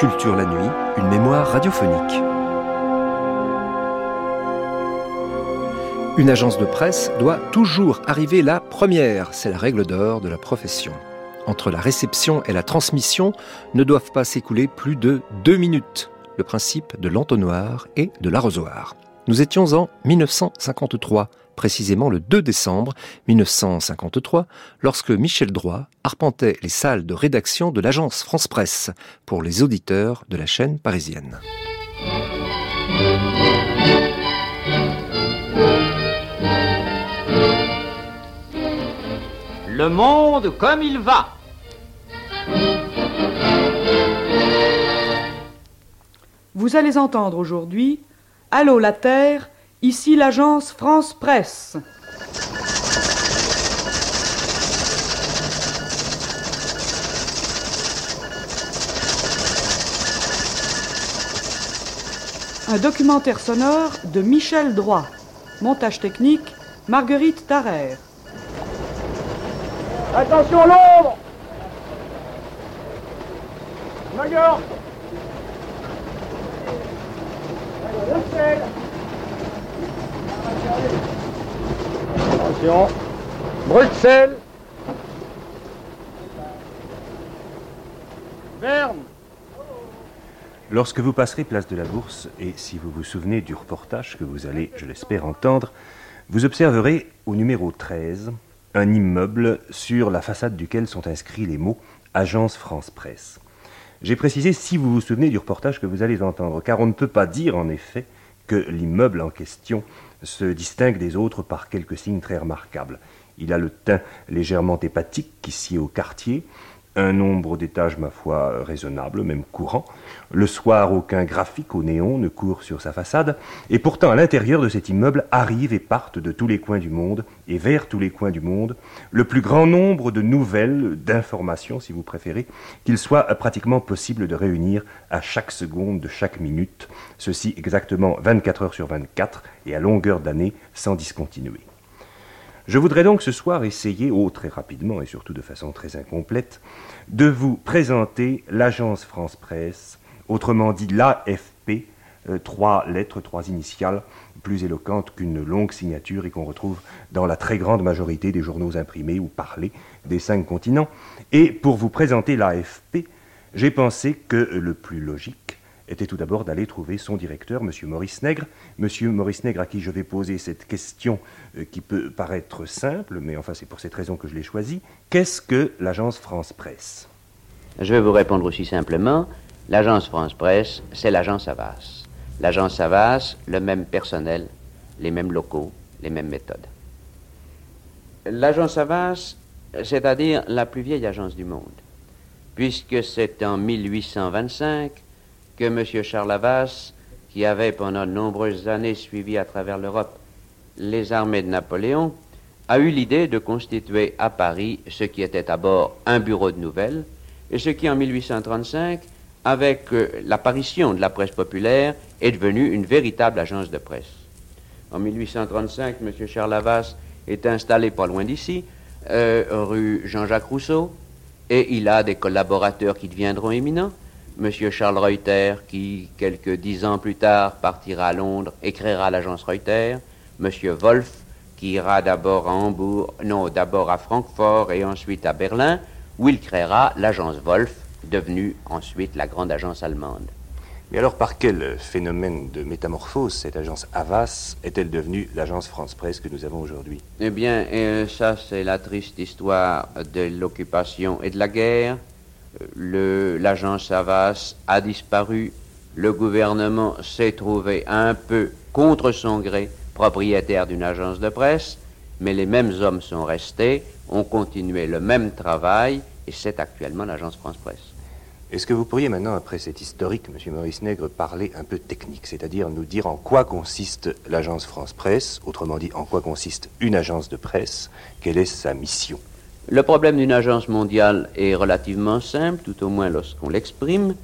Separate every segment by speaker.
Speaker 1: Culture la nuit, une mémoire radiophonique. Une agence de presse doit toujours arriver la première, c'est la règle d'or de la profession. Entre la réception et la transmission ne doivent pas s'écouler plus de deux minutes, le principe de l'entonnoir et de l'arrosoir. Nous étions en 1953, précisément le 2 décembre 1953, lorsque Michel Droit arpentait les salles de rédaction de l'agence France Presse pour les auditeurs de la chaîne parisienne.
Speaker 2: Le monde comme il va.
Speaker 3: Vous allez entendre aujourd'hui Allô la Terre, ici l'agence France Presse. Un documentaire sonore de Michel Droit. Montage technique, Marguerite Tarère.
Speaker 4: Attention l'ombre Major Bruxelles. Verne
Speaker 5: Lorsque vous passerez place de la Bourse, et si vous vous souvenez du reportage que vous allez, je l'espère, entendre, vous observerez au numéro 13 un immeuble sur la façade duquel sont inscrits les mots Agence France Presse. J'ai précisé si vous vous souvenez du reportage que vous allez entendre, car on ne peut pas dire en effet que l'immeuble en question se distingue des autres par quelques signes très remarquables. Il a le teint légèrement hépatique qui sied au quartier, un nombre d'étages, ma foi, raisonnable, même courant. Le soir, aucun graphique au néon ne court sur sa façade, et pourtant à l'intérieur de cet immeuble arrivent et partent de tous les coins du monde, et vers tous les coins du monde, le plus grand nombre de nouvelles, d'informations, si vous préférez, qu'il soit pratiquement possible de réunir à chaque seconde de chaque minute, ceci exactement 24 heures sur 24, et à longueur d'année, sans discontinuer. Je voudrais donc ce soir essayer, oh très rapidement et surtout de façon très incomplète, de vous présenter l'agence France Presse, autrement dit l'AFP, euh, trois lettres, trois initiales, plus éloquentes qu'une longue signature et qu'on retrouve dans la très grande majorité des journaux imprimés ou parlés des cinq continents. Et pour vous présenter l'AFP, j'ai pensé que le plus logique était tout d'abord d'aller trouver son directeur, M. Maurice Nègre. M. Maurice Nègre, à qui je vais poser cette question euh, qui peut paraître simple, mais enfin c'est pour cette raison que je l'ai choisie. Qu'est-ce que l'agence France Presse?
Speaker 6: Je vais vous répondre aussi simplement. L'agence France Presse, c'est l'agence Avas. L'agence Avas, le même personnel, les mêmes locaux, les mêmes méthodes. L'agence Avas, c'est-à-dire la plus vieille agence du monde, puisque c'est en 1825 que M. Charles Havas, qui avait pendant de nombreuses années suivi à travers l'Europe les armées de Napoléon, a eu l'idée de constituer à Paris ce qui était à bord un bureau de nouvelles, et ce qui en 1835, avec euh, l'apparition de la presse populaire, est devenu une véritable agence de presse. En 1835, M. Charles Havas est installé pas loin d'ici, euh, rue Jean-Jacques Rousseau, et il a des collaborateurs qui deviendront éminents. M. Charles Reuter, qui, quelques dix ans plus tard, partira à Londres, écrira l'agence Reuter. M. Wolf, qui ira d'abord à Hambourg, non, d'abord à Francfort et ensuite à Berlin, où il créera l'agence Wolf, devenue ensuite la grande agence allemande.
Speaker 5: Mais alors, par quel phénomène de métamorphose cette agence Havas est-elle devenue l'agence France Presse que nous avons aujourd'hui?
Speaker 6: Eh bien, euh, ça, c'est la triste histoire de l'occupation et de la guerre l'agence Havas a disparu, le gouvernement s'est trouvé un peu contre son gré propriétaire d'une agence de presse, mais les mêmes hommes sont restés, ont continué le même travail, et c'est actuellement l'agence France Presse.
Speaker 5: Est-ce que vous pourriez maintenant, après cet historique, M. Maurice Nègre, parler un peu technique, c'est-à-dire nous dire en quoi consiste l'agence France Presse, autrement dit en quoi consiste une agence de presse, quelle est sa mission?
Speaker 6: Le problème d'une agence mondiale est relativement simple, tout au moins lorsqu'on l'exprime.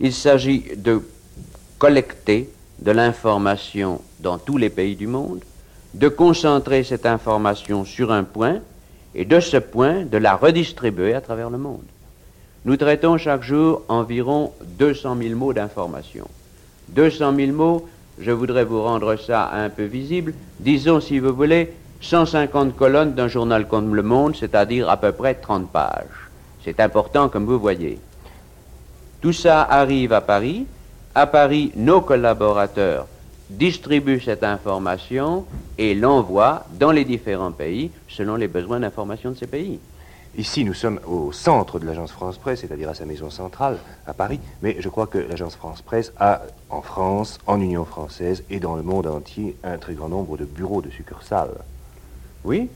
Speaker 6: Il s'agit de collecter de l'information dans tous les pays du monde, de concentrer cette information sur un point et de ce point de la redistribuer à travers le monde. Nous traitons chaque jour environ 200 000 mots d'information. 200 000 mots, je voudrais vous rendre ça un peu visible. Disons, si vous voulez, 150 colonnes d'un journal comme Le Monde, c'est-à-dire à peu près 30 pages. C'est important, comme vous voyez. Tout ça arrive à Paris. À Paris, nos collaborateurs distribuent cette information et l'envoient dans les différents pays selon les besoins d'information de ces pays.
Speaker 5: Ici, nous sommes au centre de l'agence France Presse, c'est-à-dire à sa maison centrale, à Paris. Mais je crois que l'agence France Presse a, en France, en Union française et dans le monde entier, un très grand nombre de bureaux de succursales.
Speaker 6: Oui.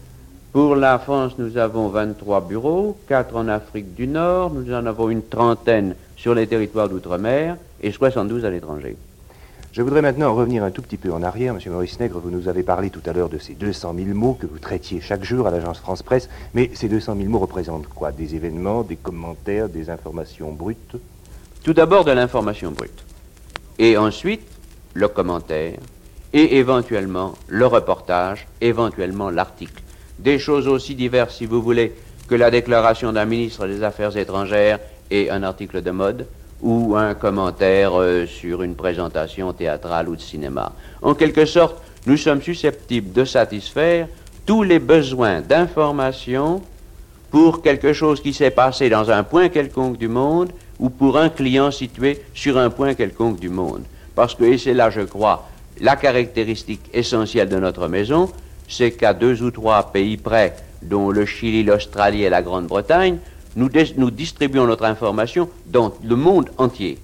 Speaker 6: Pour la France, nous avons 23 bureaux, 4 en Afrique du Nord, nous en avons une trentaine sur les territoires d'outre-mer et 72 à l'étranger.
Speaker 5: Je voudrais maintenant revenir un tout petit peu en arrière. Monsieur Maurice Nègre, vous nous avez parlé tout à l'heure de ces 200 000 mots que vous traitiez chaque jour à l'agence France Presse. Mais ces 200 000 mots représentent quoi? Des événements, des commentaires, des informations brutes?
Speaker 6: Tout d'abord de l'information brute. Et ensuite, le commentaire. Et éventuellement, le reportage, éventuellement l'article. Des choses aussi diverses, si vous voulez, que la déclaration d'un ministre des Affaires étrangères et un article de mode ou un commentaire euh, sur une présentation théâtrale ou de cinéma. En quelque sorte, nous sommes susceptibles de satisfaire tous les besoins d'information pour quelque chose qui s'est passé dans un point quelconque du monde ou pour un client situé sur un point quelconque du monde. Parce que, et c'est là, je crois, la caractéristique essentielle de notre maison, c'est qu'à deux ou trois pays près, dont le Chili, l'Australie et la Grande-Bretagne, nous, distribuons notre information dans le monde entier.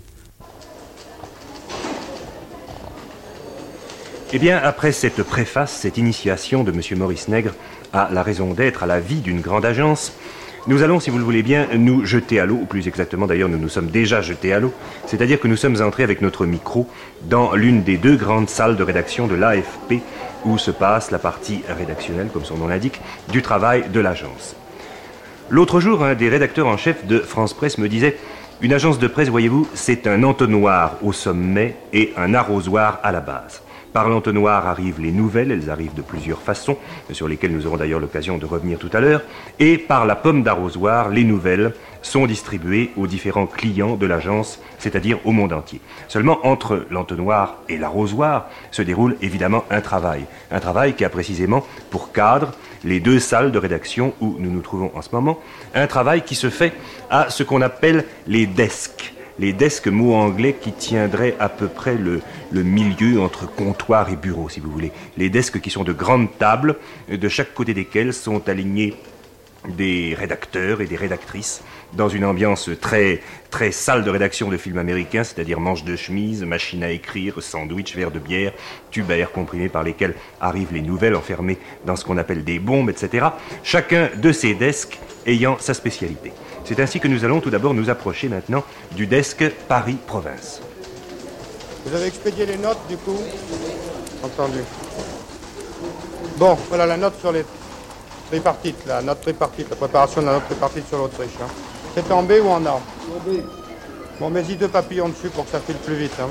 Speaker 5: Eh bien, après cette préface, cette initiation de M. Maurice Nègre à la raison d'être, à la vie d'une grande agence, nous allons, si vous le voulez bien, nous jeter à l'eau, ou plus exactement d'ailleurs, nous nous sommes déjà jetés à l'eau, c'est-à-dire que nous sommes entrés avec notre micro dans l'une des deux grandes salles de rédaction de l'AFP, où se passe la partie rédactionnelle, comme son nom l'indique, du travail de l'agence. L'autre jour, un des rédacteurs en chef de France Presse me disait Une agence de presse, voyez-vous, c'est un entonnoir au sommet et un arrosoir à la base. Par l'entonnoir arrivent les nouvelles, elles arrivent de plusieurs façons, sur lesquelles nous aurons d'ailleurs l'occasion de revenir tout à l'heure, et par la pomme d'arrosoir, les nouvelles sont distribuées aux différents clients de l'agence, c'est-à-dire au monde entier. Seulement, entre l'entonnoir et l'arrosoir se déroule évidemment un travail. Un travail qui a précisément pour cadre les deux salles de rédaction où nous nous trouvons en ce moment. Un travail qui se fait à ce qu'on appelle les desks les desks, mots anglais qui tiendraient à peu près le, milieu entre comptoir et bureau, si vous voulez. Les desks qui sont de grandes tables, de chaque côté desquelles sont alignés des rédacteurs et des rédactrices dans une ambiance très, très de rédaction de films américains, c'est-à-dire manches de chemise, machine à écrire, sandwich, verre de bière, tubes à air comprimé par lesquels arrivent les nouvelles enfermées dans ce qu'on appelle des bombes, etc. Chacun de ces desks ayant sa spécialité. C'est ainsi que nous allons tout d'abord nous approcher maintenant du desk Paris-Province.
Speaker 7: Vous avez expédié les notes du coup? Entendu. Bon, voilà la note sur les tripartites, la note tripartite, la préparation de la note tripartite sur l'Autriche. Hein. C'est en B ou en A En B. Bon, mets-y deux papillons dessus pour que ça file plus vite. Hein.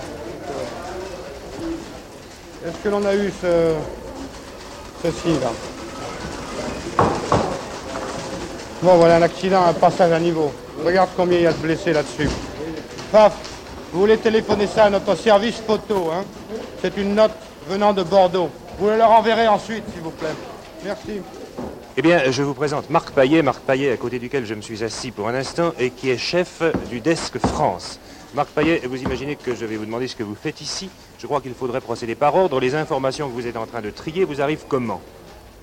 Speaker 7: Est-ce que l'on a eu ce... ceci là? Bon, voilà un accident, un passage à niveau. Regarde combien il y a de blessés là-dessus. Paf, vous voulez téléphoner ça à notre service photo, hein? C'est une note venant de Bordeaux. Vous le leur enverrez ensuite, s'il vous plaît. Merci.
Speaker 5: Eh bien, je vous présente Marc Paillet, Marc Paillet à côté duquel je me suis assis pour un instant et qui est chef du desk France. Marc Paillet, vous imaginez que je vais vous demander ce que vous faites ici. Je crois qu'il faudrait procéder par ordre. Les informations que vous êtes en train de trier vous arrivent comment?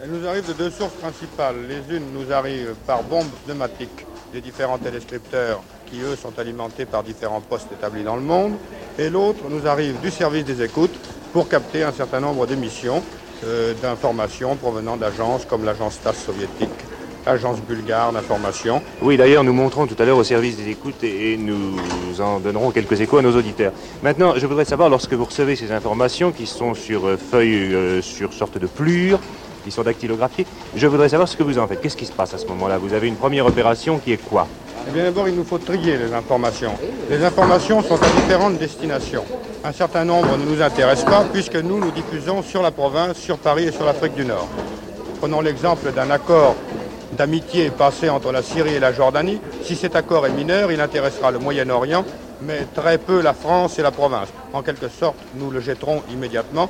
Speaker 7: Elles nous arrivent de deux sources principales. Les unes nous arrivent par bombes pneumatiques des différents téléscripteurs qui, eux, sont alimentés par différents postes établis dans le monde. Et l'autre nous arrive du service des écoutes pour capter un certain nombre d'émissions d'informations provenant d'agences comme l'agence TAS soviétique, l'agence bulgare d'information.
Speaker 5: Oui, d'ailleurs, nous montrons tout à l'heure au service des écoutes et, nous en donnerons quelques échos à nos auditeurs. Maintenant, je voudrais savoir, lorsque vous recevez ces informations qui sont sur euh, feuilles, euh, sur sorte de plures, qui sont dactylographiés. Je voudrais savoir ce que vous en faites. Qu'est-ce qui se passe à ce moment-là? Vous avez une première opération qui est quoi?
Speaker 7: Eh bien d'abord, il nous faut trier les informations. Les informations sont à différentes destinations. Un certain nombre ne nous intéressent pas puisque nous, nous diffusons sur la province, sur Paris et sur l'Afrique du Nord. Prenons l'exemple d'un accord d'amitié passé entre la Syrie et la Jordanie. Si cet accord est mineur, il intéressera le Moyen-Orient, mais très peu la France et la province. En quelque sorte, nous le jetterons immédiatement.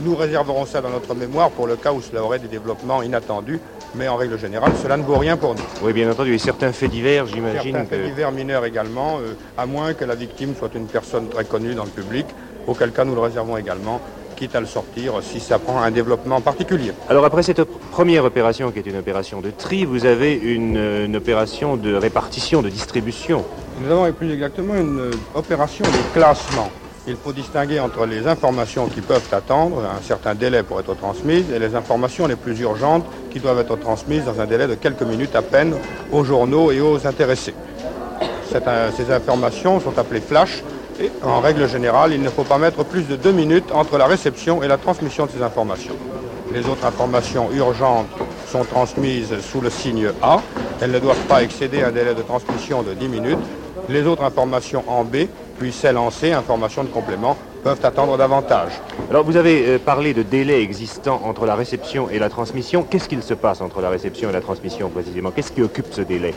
Speaker 7: Nous réserverons ça dans notre mémoire pour le cas où cela aurait des développements inattendus, mais en règle générale, cela ne vaut rien pour nous.
Speaker 5: Oui, bien entendu, et certains faits divers, j'imagine.
Speaker 7: Certains faits divers mineurs également, euh, à moins que la victime soit une personne très connue dans le public, auquel cas nous le réservons également quitte à le sortir si ça prend un développement particulier.
Speaker 5: Alors après cette première opération qui est une opération de tri, vous avez une, une opération de répartition, de distribution.
Speaker 7: Nous avons plus exactement une opération de classement. Il faut distinguer entre les informations qui peuvent attendre un certain délai pour être transmises et les informations les plus urgentes qui doivent être transmises dans un délai de quelques minutes à peine aux journaux et aux intéressés. ces informations sont appelées flash et en règle générale, il ne faut pas mettre plus de deux minutes entre la réception et la transmission de ces informations. Les autres informations urgentes sont transmises sous le signe A. Elles ne doivent pas excéder un délai de transmission de 10 minutes. Les autres informations en B, puis celles en C, informations de complément, peuvent attendre davantage.
Speaker 5: Alors vous avez euh, parlé de délai existant entre la réception et la transmission. Qu'est-ce qu'il se passe entre la réception et la transmission précisément? Qu'est-ce qui occupe ce délai?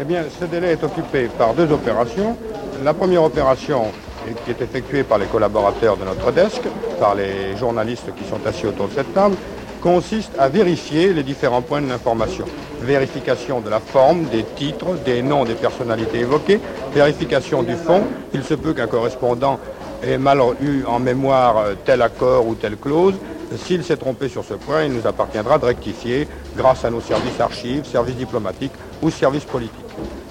Speaker 7: Eh bien, ce délai est occupé par deux opérations. La première opération qui est effectuée par les collaborateurs de notre desk, par les journalistes qui sont assis autour de cette table, consiste à vérifier les différents points de l'information. Vérification de la forme, des titres, des noms des personnalités évoquées, vérification du fond. Il se peut qu'un correspondant ait mal eu en mémoire tel accord ou telle clause. S'il s'est trompé sur ce point, il nous appartiendra de rectifier grâce à nos services archives, services diplomatiques ou services politiques.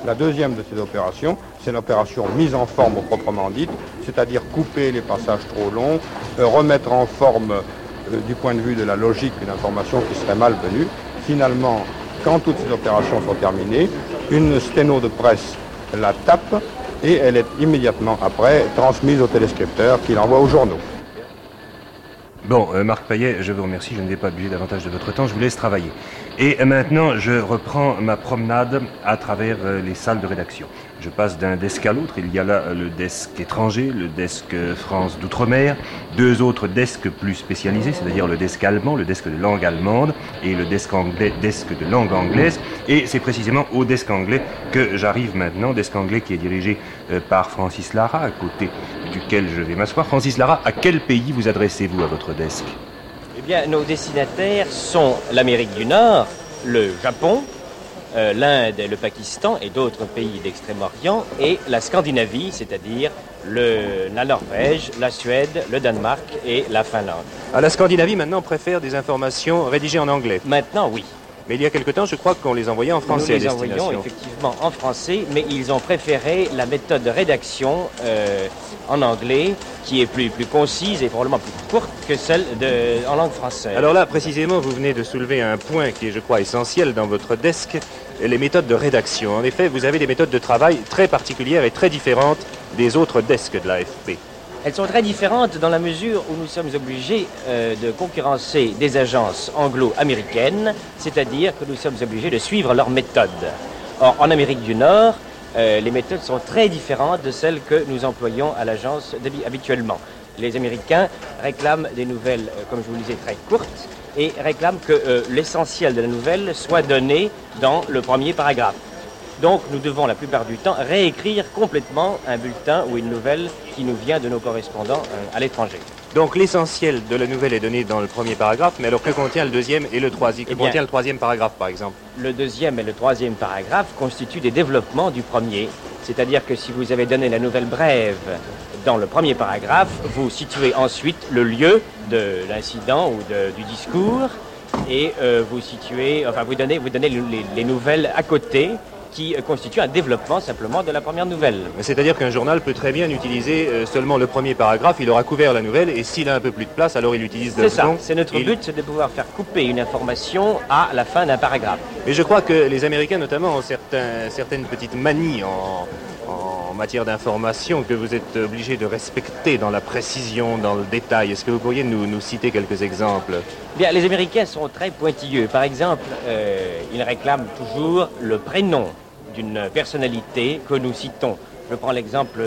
Speaker 7: La deuxième de ces opérations, c'est l'opération mise en forme proprement dite, c'est-à-dire couper les passages trop longs, euh, remettre en forme euh, du point de vue de la logique une information qui serait malvenue. Finalement, quand toutes ces opérations sont terminées, une sténo de presse la tape et elle est immédiatement après transmise au téléscripteur qui l'envoie aux journaux.
Speaker 5: Bon, euh, Marc Payet, je vous remercie, je ne vais pas abuser davantage de votre temps, je vous laisse travailler. Et maintenant, je reprends ma promenade à travers euh, les salles de rédaction. Je passe d'un desk à l'autre. Il y a là euh, le desk étranger, le desk euh, France d'outre-mer, deux autres desks plus spécialisés, c'est-à-dire le desk allemand, le desk de langue allemande et le desk anglais, desk de langue anglaise. Et c'est précisément au desk anglais que j'arrive maintenant, desk anglais qui est dirigé par Francis Lara, à côté duquel je vais m'asseoir. Francis Lara, à quel pays vous adressez-vous à votre desk?
Speaker 8: Eh bien, nos destinataires sont l'Amérique du Nord, le Japon, euh, l'Inde, le Pakistan et d'autres pays d'Extrême-Orient, et la Scandinavie, c'est-à-dire la Norvège, la Suède, le Danemark et la Finlande.
Speaker 5: Ah, la Scandinavie maintenant préfère des informations rédigées en anglais
Speaker 8: Maintenant, oui.
Speaker 5: Mais il y a quelque temps, je crois qu'on les envoyait en français.
Speaker 8: Nous les envoyons effectivement en français, mais ils ont préféré la méthode de rédaction euh, en anglais, qui est plus, plus concise et probablement plus courte que celle de, en langue française.
Speaker 5: Alors là, précisément, vous venez de soulever un point qui est, je crois, essentiel dans votre desk, les méthodes de rédaction. En effet, vous avez des méthodes de travail très particulières et très différentes des autres desks de l'AFP.
Speaker 8: Elles sont très différentes dans la mesure où nous sommes obligés euh, de concurrencer des agences anglo-américaines, c'est-à-dire que nous sommes obligés de suivre leurs méthodes. Or, en Amérique du Nord, euh, les méthodes sont très différentes de celles que nous employons à l'agence habituellement. Les Américains réclament des nouvelles, euh, comme je vous le disais, très courtes et réclament que l'essentiel de la nouvelle soit donné dans le premier paragraphe. Donc nous devons la plupart du temps réécrire complètement un bulletin ou une nouvelle qui nous vient de nos correspondants euh, à l'étranger.
Speaker 5: Donc l'essentiel de la nouvelle est donné dans le premier paragraphe, mais alors que contient le deuxième et le troisième Que eh contient le troisième paragraphe par exemple?
Speaker 8: Le deuxième et le troisième paragraphe constituent des développements du premier. C'est-à-dire que si vous avez donné la nouvelle brève dans le premier paragraphe, vous situez ensuite le lieu de l'incident ou du discours et euh, vous situez, enfin vous donnez, vous donnez les nouvelles à côté qui constitue un développement simplement de la première nouvelle.
Speaker 5: C'est-à-dire qu'un journal peut très bien utiliser euh, seulement le premier paragraphe, il aura couvert la nouvelle, et s'il a un peu plus de place, alors il utilise
Speaker 8: le C'est ça, c'est notre but, c'est de pouvoir faire couper une information à la fin d'un paragraphe.
Speaker 5: Mais je crois que les Américains notamment ont certains, certaines petites manies en, en matière d'information que vous êtes obligé de respecter dans la précision, dans le détail. Est-ce que vous pourriez nous, nous, citer quelques exemples?
Speaker 8: Bien, les Américains sont très pointilleux. Par exemple, euh, ils réclament toujours le prénom d'une personnalité que nous citons. Je prends l'exemple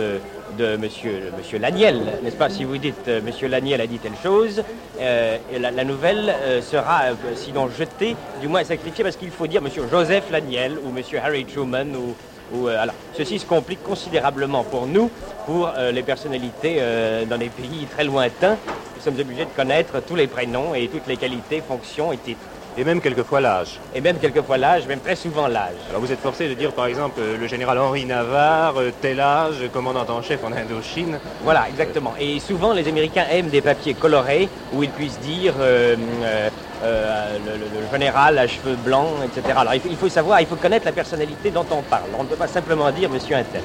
Speaker 8: de monsieur, monsieur Laniel, n'est-ce pas? Si vous dites euh, monsieur Laniel a dit telle chose, euh, la, nouvelle euh, sera sinon jetée, du moins sacrifiée, parce qu'il faut dire monsieur Joseph Laniel ou monsieur Harry Truman ou alors, ceci se complique considérablement pour nous, pour les personnalités dans des pays très lointains. Nous sommes obligés de connaître tous les prénoms et toutes les qualités, fonctions et titres.
Speaker 5: Et même quelquefois l'âge.
Speaker 8: Et même quelquefois l'âge, même très souvent l'âge.
Speaker 5: Alors vous êtes forcé de dire par exemple euh, le général Henri Navarre, euh, tel âge, commandant en chef en Indochine.
Speaker 8: Voilà, exactement. Et souvent les Américains aiment des papiers colorés où ils puissent dire euh, le, général à cheveux blancs, etc. Alors il faut, savoir, il faut connaître la personnalité dont on parle. On ne peut pas simplement dire monsieur Intel.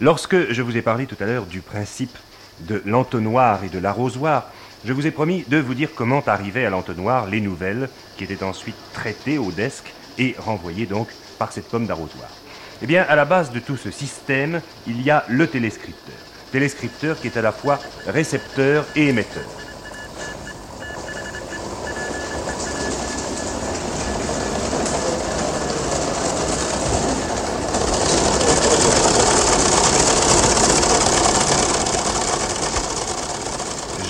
Speaker 5: Lorsque je vous ai parlé tout à l'heure du principe de l'entonnoir et de l'arrosoir, je vous ai promis de vous dire comment arrivaient à l'entonnoir les nouvelles, qui étaient ensuite traitées au desk et renvoyées donc par cette pomme d'arrosoir. Eh bien, à la base de tout ce système, il y a le téléscripteur. Téléscripteur qui est à la fois récepteur et émetteur.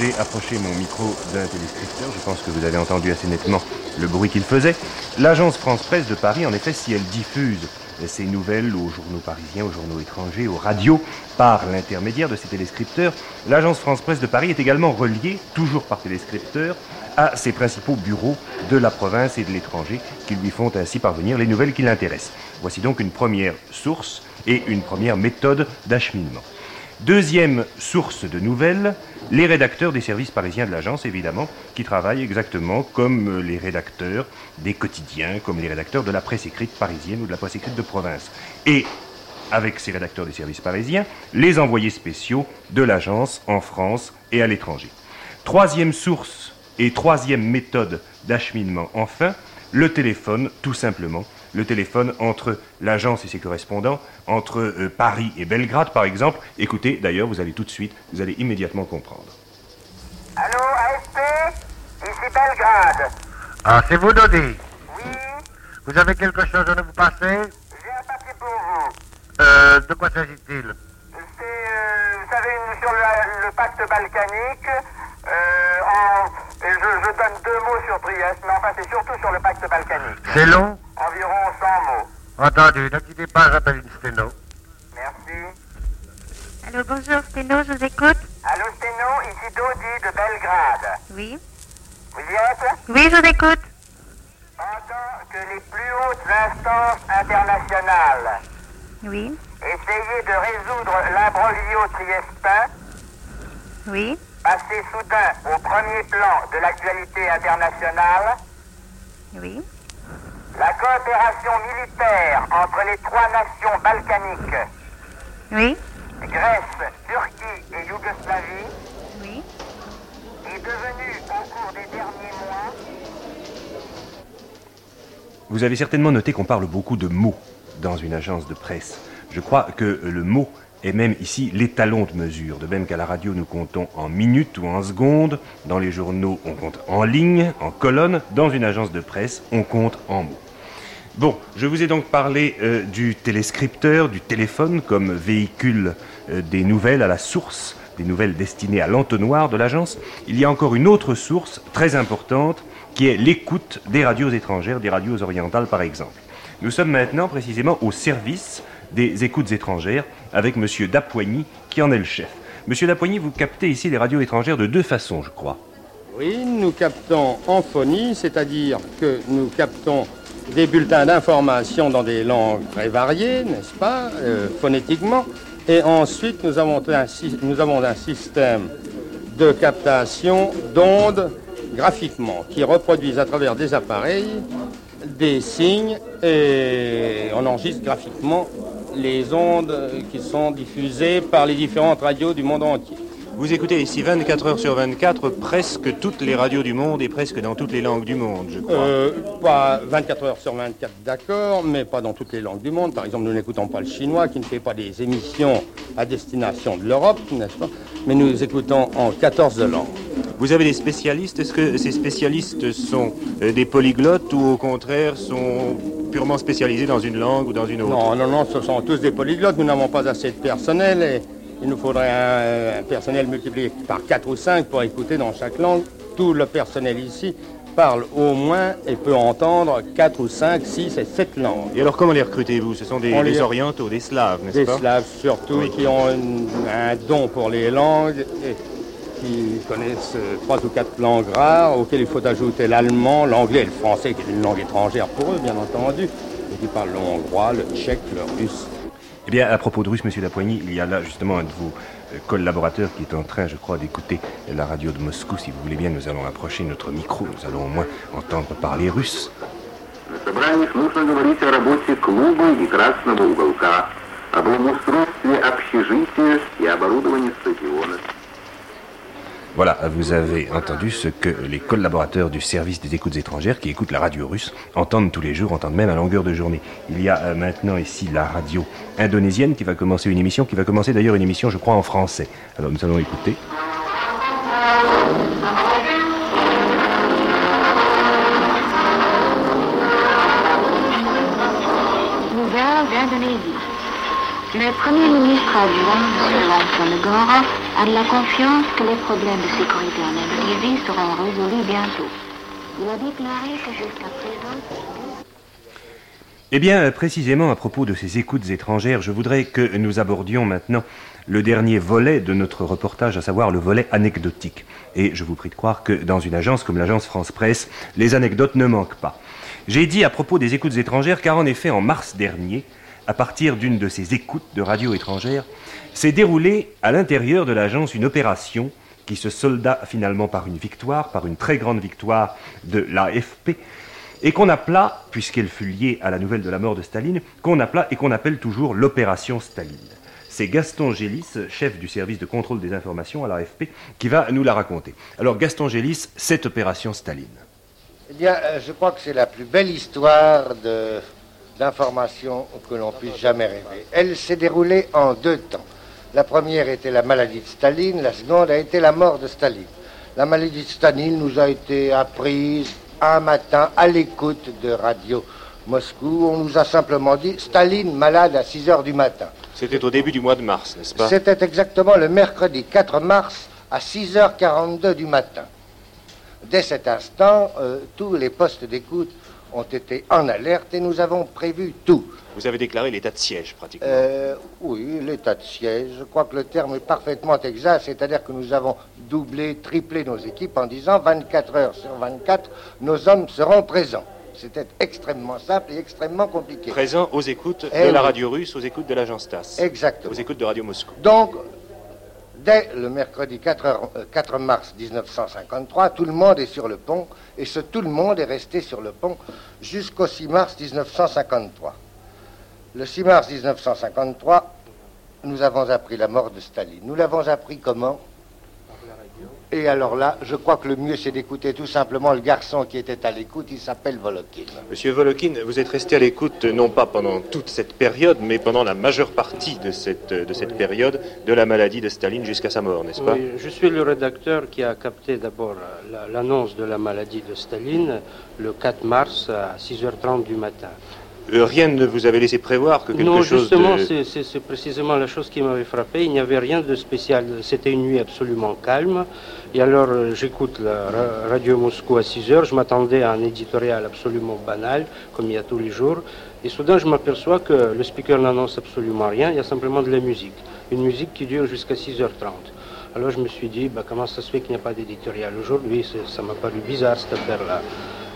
Speaker 5: J'ai approché mon micro d'un téléscripteur. Je pense que vous avez entendu assez nettement le bruit qu'il faisait. L'agence France Presse de Paris, en effet, si elle diffuse ces nouvelles aux journaux parisiens, aux journaux étrangers, aux radios, par l'intermédiaire de ces téléscripteurs, l'agence France Presse de Paris est également reliée, toujours par téléscripteur, à ses principaux bureaux de la province et de l'étranger, qui lui font ainsi parvenir les nouvelles qui l'intéressent. Voici donc une première source et une première méthode d'acheminement. Deuxième source de nouvelles, les rédacteurs des services parisiens de l'agence, évidemment, qui travaillent exactement comme les rédacteurs des quotidiens, comme les rédacteurs de la presse écrite parisienne ou de la presse écrite de province. Et avec ces rédacteurs des services parisiens, les envoyés spéciaux de l'agence en France et à l'étranger. Troisième source et troisième méthode d'acheminement, enfin, le téléphone, tout simplement, le téléphone entre l'agence et ses correspondants, entre euh, Paris et Belgrade par exemple. Écoutez, d'ailleurs, vous allez tout de suite, vous allez immédiatement comprendre.
Speaker 9: Allô, AFP Ici Belgrade.
Speaker 10: Ah, c'est vous, Dodi?
Speaker 9: Oui
Speaker 10: Vous avez quelque chose à nous passer?
Speaker 9: J'ai un papier pour vous.
Speaker 10: Euh, de quoi s'agit-il?
Speaker 9: C'est, euh, vous savez, sur le, le pacte balkanique, euh, en, et je, je, donne deux mots sur Trieste, mais enfin c'est surtout sur le pacte balkanique.
Speaker 10: C'est long
Speaker 9: Environ 100 mots.
Speaker 10: Entendu, ne quittez pas, j'appelle une sténo.
Speaker 9: Merci.
Speaker 11: Allô, bonjour Sténo, je vous écoute.
Speaker 9: Allô Sténo, ici Dodi de Belgrade.
Speaker 11: Oui.
Speaker 9: Vous y êtes?
Speaker 11: Oui, je vous écoute.
Speaker 9: Pendant que les plus hautes instances internationales
Speaker 11: oui.
Speaker 9: essayaient de résoudre l'imbroglio triestin,
Speaker 11: oui.
Speaker 9: Passé soudain au premier plan de l'actualité internationale,
Speaker 11: oui.
Speaker 9: La coopération militaire entre les trois nations balkaniques,
Speaker 11: oui.
Speaker 9: Grèce, Turquie et Yougoslavie,
Speaker 11: oui.
Speaker 9: est devenue au cours des derniers mois.
Speaker 5: Vous avez certainement noté qu'on parle beaucoup de mots dans une agence de presse. Je crois que le mot est même ici l'étalon de mesure. De même qu'à la radio, nous comptons en minutes ou en secondes. Dans les journaux, on compte en ligne, en colonne. Dans une agence de presse, on compte en mots. Bon, je vous ai donc parlé euh, du téléscripteur, du téléphone comme véhicule euh, des nouvelles à la source, des nouvelles destinées à l'entonnoir de l'agence. Il y a encore une autre source très importante qui est l'écoute des radios étrangères, des radios orientales par exemple. Nous sommes maintenant précisément au service des écoutes étrangères avec M. Dapoigny qui en est le chef. Monsieur Dapoigny, vous captez ici les radios étrangères de deux façons, je crois.
Speaker 7: Oui, nous captons en phonie, c'est-à-dire que nous captons des bulletins d'information dans des langues très variées, n'est-ce pas, euh, phonétiquement. Et ensuite, nous avons, un, nous avons un système de captation d'ondes graphiquement qui reproduisent à travers des appareils des signes et on enregistre graphiquement les ondes qui sont diffusées par les différentes radios du monde entier.
Speaker 5: Vous écoutez ici 24 heures sur 24 presque toutes les radios du monde et presque dans toutes les langues du monde, je crois.
Speaker 7: Euh, pas 24 heures sur 24, d'accord, mais pas dans toutes les langues du monde. Par exemple, nous n'écoutons pas le chinois qui ne fait pas des émissions à destination de l'Europe, n'est-ce pas Mais nous écoutons en 14 langues.
Speaker 5: Vous avez des spécialistes? Est-ce que ces spécialistes sont euh, des polyglottes ou au contraire sont purement spécialisés dans une langue ou dans une autre?
Speaker 12: Non, non, non, ce sont tous des polyglottes. Nous n'avons pas assez de personnel et il nous faudrait un, un personnel multiplié par 4 ou 5 pour écouter dans chaque langue. Tout le personnel ici parle au moins et peut entendre 4 ou 5, 6 et 7 langues.
Speaker 5: Et alors comment les recrutez-vous? Ce sont des,
Speaker 12: les-
Speaker 5: des orientaux, des slaves, n'est-ce
Speaker 12: Des
Speaker 5: pas?
Speaker 12: Slaves surtout
Speaker 5: Oui.
Speaker 12: qui ont une- un don pour les langues et qui connaissent euh, trois ou quatre langues rares auxquelles il faut ajouter l'allemand, l'anglais et le français qui est une langue étrangère pour eux bien entendu et qui parlent le hongrois, le tchèque, le russe.
Speaker 5: Eh bien, à propos de russe, monsieur Dapoigny, il y a là justement un de vos euh, collaborateurs qui est en train, je crois, d'écouter la radio de Moscou. Si vous voulez bien, nous allons approcher notre micro. Nous allons au moins entendre parler russe. Voilà, vous avez entendu ce que les collaborateurs du service des écoutes étrangères qui écoutent la radio russe entendent tous les jours, entendent même à longueur de journée. Il y a euh, maintenant ici la radio indonésienne qui va commencer une émission, qui va commencer d'ailleurs une émission, je crois, en français. Alors nous allons écouter.
Speaker 13: Nouvelle d'Indonésie. Le Premier ministre adjoint, M. Lansonegoro, a de la confiance que les problèmes de sécurité en Indonésie seront résolus bientôt. Il a déclaré que jusqu'à présent...
Speaker 5: Eh bien, précisément à propos de ces écoutes étrangères, je voudrais que nous abordions maintenant le dernier volet de notre reportage, à savoir le volet anecdotique. Et je vous prie de croire que dans une agence comme l'agence France Presse, les anecdotes ne manquent pas. J'ai dit à propos des écoutes étrangères, car en effet, en mars dernier, à partir d'une de ces écoutes de radio étrangère, s'est déroulée à l'intérieur de l'agence une opération qui se solda finalement par une victoire, par une très grande victoire de l'AFP, et qu'on appela, puisqu'elle fut liée à la nouvelle de la mort de Staline, qu'on appela et qu'on appelle toujours l'opération Staline. C'est Gaston Gélis, chef du service de contrôle des informations à l'AFP, qui va nous la raconter. Alors Gaston Gélis, cette opération Staline.
Speaker 14: Eh bien, euh, je crois que c'est la plus belle histoire de- d'information que l'on puisse jamais rêver. Elle s'est déroulée en deux temps. La première était la maladie de Staline, la seconde a été la mort de Staline. La maladie de Staline nous a été apprise un matin à l'écoute de Radio Moscou. On nous a simplement dit Staline malade à 6 heures du matin.
Speaker 5: C'était au début du mois de mars, n'est-ce pas?
Speaker 14: C'était exactement le mercredi 4 mars à 6h42 du matin. Dès cet instant, euh, tous les postes d'écoute ont été en alerte et nous avons prévu tout.
Speaker 5: Vous avez déclaré l'état de siège, pratiquement.
Speaker 14: Euh, oui, l'état de siège, je crois que le terme est parfaitement exact, c'est-à-dire que nous avons doublé, triplé nos équipes en disant 24 heures sur 24, nos hommes seront présents. C'était extrêmement simple et extrêmement compliqué.
Speaker 5: Présent aux écoutes
Speaker 14: Eh
Speaker 5: de la
Speaker 14: oui.
Speaker 5: radio russe, aux écoutes de l'agence TASS.
Speaker 14: Exactement.
Speaker 5: Aux écoutes de Radio Moscou.
Speaker 14: Donc, dès le mercredi 4, heures- euh, 4 mars 1953, tout le monde est sur le pont, et ce tout le monde est resté sur le pont jusqu'au 6 mars 1953. Le 6 mars 1953, nous avons appris la mort de Staline. Nous l'avons appris comment? Et alors là, je crois que le mieux, c'est d'écouter tout simplement le garçon qui était à l'écoute, il s'appelle Volokin.
Speaker 5: Monsieur Volokin, vous êtes resté à l'écoute non pas pendant toute cette période, mais pendant la majeure partie de cette, de cette période de la maladie de Staline jusqu'à sa mort, n'est-ce pas
Speaker 15: Oui, je suis le rédacteur qui a capté d'abord la- l'annonce de la maladie de Staline le 4 mars à 6h30 du matin.
Speaker 5: Euh, Rien ne vous avait laissé prévoir que quelque
Speaker 15: non,
Speaker 5: chose
Speaker 15: justement,
Speaker 5: de...
Speaker 15: c'est- précisément la chose qui m'avait frappé. Il n'y avait rien de spécial. C'était une nuit absolument calme. Et alors, euh, j'écoute la ra- radio Moscou à 6 heures. Je m'attendais à un éditorial absolument banal, comme il y a tous les jours. Et soudain, je m'aperçois que le speaker n'annonce absolument rien. Il y a simplement de la musique. Une musique qui dure jusqu'à 6h30. Alors, je me suis dit, bah, comment ça se fait qu'il n'y a pas d'éditorial aujourd'hui? Ça m'a paru bizarre, cette affaire-là.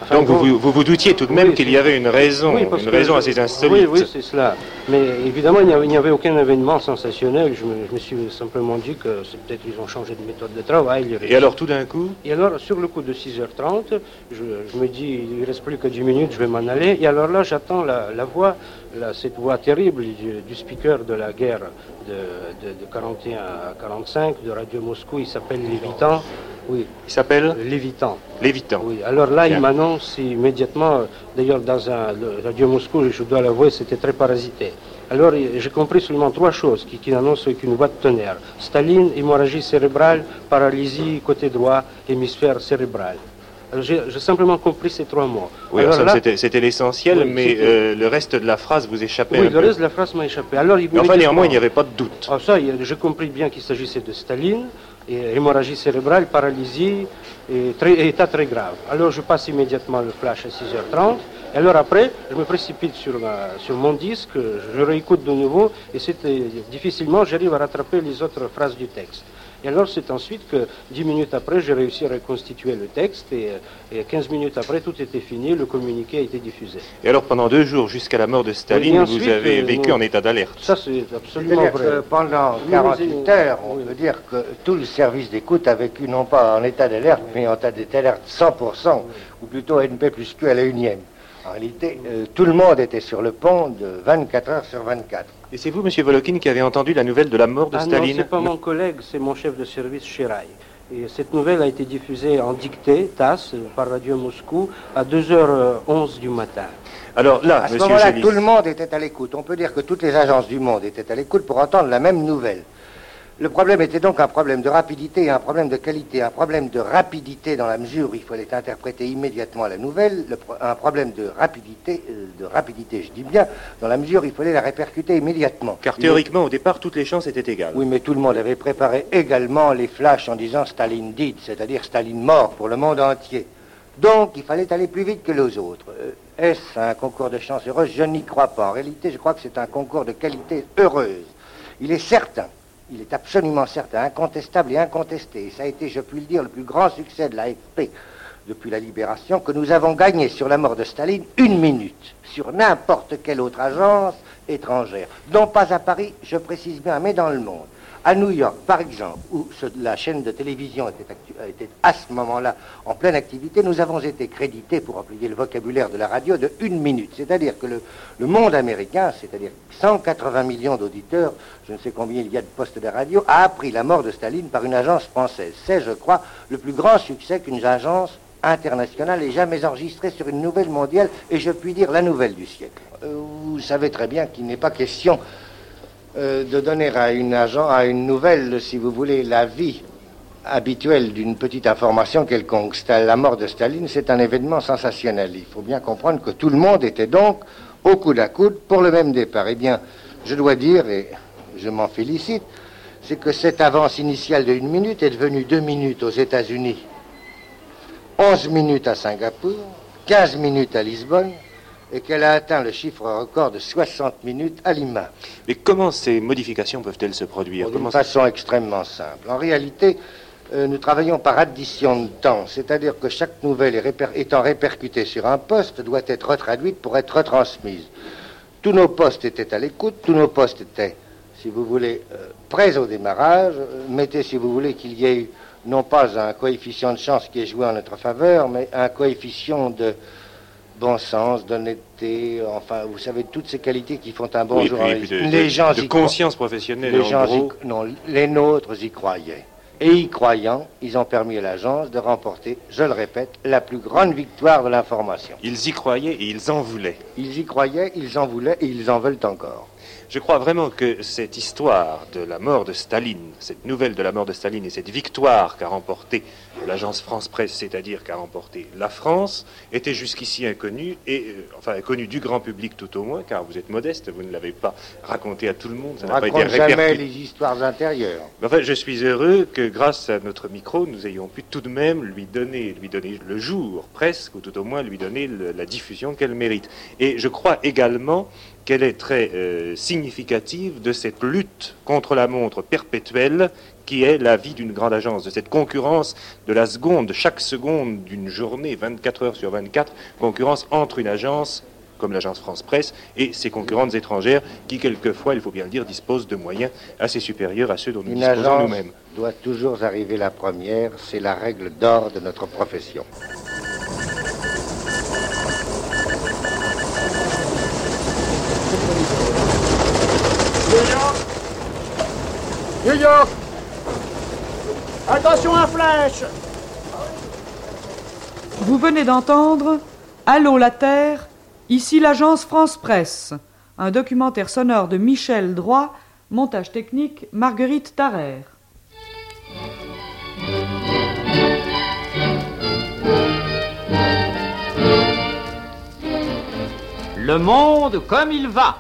Speaker 15: Enfin,
Speaker 5: Donc vous, vous, vous vous doutiez tout de même
Speaker 15: Oui,
Speaker 5: qu'il y avait une raison,
Speaker 15: oui,
Speaker 5: une raison assez insolite.
Speaker 15: Oui, oui, c'est cela. Mais évidemment, il n'y avait, il n'y avait aucun événement sensationnel. Je me, je me suis simplement dit que c'est peut-être qu'ils ont changé de méthode de travail.
Speaker 5: Et alors tout d'un coup
Speaker 15: Et alors, sur le coup de 6h30, je, je me dis, il ne reste plus que 10 minutes, je vais m'en aller. Et alors là, j'attends la, la voix, la- cette voix terrible du, du speaker de la guerre de, de, de 41 à 45 de Radio Moscou. Il s'appelle Lévitan. Oui.
Speaker 5: Il s'appelle
Speaker 15: Lévitan.
Speaker 5: Lévitan.
Speaker 15: Oui, alors là,
Speaker 5: Bien.
Speaker 15: il m'annonce immédiatement, d'ailleurs, dans un le Radio Moscou, je dois l'avouer, c'était très parasité. Alors j'ai compris seulement trois choses qui, qui annoncent qu'une voix de tonnerre. Staline, hémorragie cérébrale, paralysie côté droit, hémisphère cérébral. Alors j'ai simplement compris ces trois mots.
Speaker 5: Oui, c'était- l'essentiel,
Speaker 15: Oui,
Speaker 5: mais euh, le reste de la phrase vous échappait
Speaker 15: Oui,
Speaker 5: un
Speaker 15: le
Speaker 5: peu.
Speaker 15: reste de la phrase m'a échappé. Alors, il
Speaker 5: Mais enfin, néanmoins, il n'y avait pas de doute.
Speaker 15: Ah, ça, j'ai compris bien qu'il s'agissait de Staline, hémorragie cérébrale, paralysie, état très grave. Alors je passe immédiatement le flash à 6h30, et alors après, je me précipite sur, sur mon disque, je réécoute de nouveau, et c'était difficilement, j'arrive à rattraper les autres phrases du texte. Et alors c'est ensuite que, 10 minutes après, j'ai réussi à reconstituer le texte, et, euh, et 15 minutes après, tout était fini, le communiqué a été diffusé.
Speaker 5: Et alors, pendant deux jours, jusqu'à la mort de Staline,
Speaker 15: Oui,
Speaker 5: vous avez
Speaker 15: euh,
Speaker 5: vécu
Speaker 15: nous-
Speaker 5: en état d'alerte.
Speaker 15: Ça, c'est absolument vrai.
Speaker 14: que pendant
Speaker 15: Oui,
Speaker 14: 48
Speaker 15: mais-
Speaker 14: heures, on peut dire que tout le service d'écoute a vécu non pas en état d'alerte, mais en état d'alerte 100%, ou plutôt NP plus Q à la unième. En réalité, euh, tout le monde était sur le pont de 24 heures sur 24.
Speaker 5: Et c'est vous, Monsieur Volokin, qui avez entendu la nouvelle de la mort de
Speaker 15: Ah non,
Speaker 5: Staline
Speaker 15: c'est pas mon collègue, c'est mon chef de service Chiraï. Et cette nouvelle a été diffusée en dictée, TASS, par Radio Moscou, à 2h11 du matin.
Speaker 5: Alors là,
Speaker 14: À ce
Speaker 5: Monsieur
Speaker 14: moment-là, tout le monde était à l'écoute. On peut dire que toutes les agences du monde étaient à l'écoute pour entendre la même nouvelle. Le problème était donc un problème de rapidité et un problème de qualité. Un problème de rapidité dans la mesure où il fallait interpréter immédiatement la nouvelle. Le pro- un problème de rapidité, euh, de rapidité, je dis bien, dans la mesure où il fallait la répercuter immédiatement.
Speaker 5: car théoriquement, au départ, toutes les chances étaient égales.
Speaker 14: oui, mais tout le monde avait préparé également les flashs en disant Staline dit, c'est-à-dire Staline mort pour le monde entier. Donc, il fallait aller plus vite que les autres. Euh, Est-ce un concours de chance heureuse Je n'y crois pas. En réalité, je crois que c'est un concours de qualité heureuse. Il est certain, il est absolument certain, incontestable et incontesté, et ça a été, je puis le dire, le plus grand succès de l'AFP depuis la libération, que nous avons gagné sur la mort de Staline une minute sur n'importe quelle autre agence étrangère. Non pas à Paris, je précise bien, mais dans le monde. À New York, par exemple, où la chaîne de télévision était, à ce moment-là en pleine activité, nous avons été crédités, pour employer le vocabulaire de la radio, de une minute. C'est-à-dire que le, le monde américain, c'est-à-dire 180 millions d'auditeurs, je ne sais combien il y a de postes de radio, a appris la mort de Staline par une agence française. C'est, je crois, le plus grand succès qu'une agence internationale ait jamais enregistré sur une nouvelle mondiale, et je puis dire la nouvelle du siècle. Euh, vous savez très bien qu'il n'est pas question euh, de donner à une agent, à une nouvelle, si vous voulez, la vie habituelle d'une petite information quelconque. La mort de Staline, c'est un événement sensationnel. Il faut bien comprendre que tout le monde était donc au coude à coude pour le même départ. Eh bien, je dois dire, et je m'en félicite, c'est que cette avance initiale de une minute est devenue deux minutes aux États-Unis, 11 minutes à Singapour, 15 minutes à Lisbonne, et qu'elle a atteint le chiffre record de 60 minutes à Lima.
Speaker 5: Mais comment ces modifications peuvent-elles se produire?
Speaker 14: D'une façon extrêmement simple. En réalité, euh, nous travaillons par addition de temps, c'est-à-dire que chaque nouvelle réper- étant répercutée sur un poste doit être retraduite pour être retransmise. Tous nos postes étaient à l'écoute, tous nos postes étaient, si vous voulez, euh, prêts au démarrage. Euh, mettez, si vous voulez, qu'il y ait eu non pas un coefficient de chance qui est joué en notre faveur, mais un coefficient de bon sens, d'honnêteté, enfin, vous savez, toutes ces qualités qui font un bon
Speaker 5: Oui,
Speaker 14: journaliste.
Speaker 5: puis de- de-
Speaker 14: les gens
Speaker 5: de
Speaker 14: croient.
Speaker 5: conscience professionnelle,
Speaker 14: Les y- non, les nôtres y croyaient. Et y croyant, ils ont permis à l'agence de remporter, je le répète, la plus grande victoire de l'information.
Speaker 5: Ils y croyaient et ils en voulaient.
Speaker 14: Ils y croyaient, ils en voulaient et ils en veulent encore.
Speaker 5: Je crois vraiment que cette histoire de la mort de Staline, cette nouvelle de la mort de Staline et cette victoire qu'a remportée l'agence France Presse, c'est-à-dire qu'a remporté la France, était jusqu'ici inconnue, et euh, enfin inconnue du grand public tout au moins, car vous êtes modeste, vous ne l'avez pas raconté à tout le monde, ça n'a pas été
Speaker 14: jamais les histoires intérieures.
Speaker 5: Enfin, je suis heureux que grâce à notre micro, nous ayons pu tout de même lui donner, lui donner le jour, presque, ou tout au moins lui donner le- la diffusion qu'elle mérite. Et je crois également qu'elle est très euh, significative de cette lutte contre la montre perpétuelle qui est la vie d'une grande agence, de cette concurrence de la seconde, de chaque seconde d'une journée, 24 heures sur 24, concurrence entre une agence comme l'agence France Presse et ses concurrentes étrangères qui, quelquefois, il faut bien le dire, disposent de moyens assez supérieurs à ceux dont nous
Speaker 14: Une
Speaker 5: disposons
Speaker 14: agence
Speaker 5: nous-mêmes.
Speaker 14: doit toujours arriver la première, c'est la règle d'or de notre profession.
Speaker 4: New York Attention à flèche
Speaker 3: Vous venez d'entendre Allô la Terre, ici l'agence France Presse. un documentaire sonore de Michel Droit, montage technique Marguerite Tarrer.
Speaker 2: Le monde comme il va.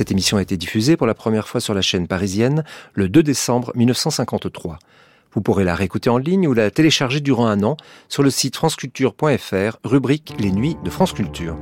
Speaker 1: Cette émission a été diffusée pour la première fois sur la chaîne parisienne le 2 décembre 1953. Vous pourrez la réécouter en ligne ou la télécharger durant un an sur le site franceculture.fr, rubrique Les Nuits de France Culture.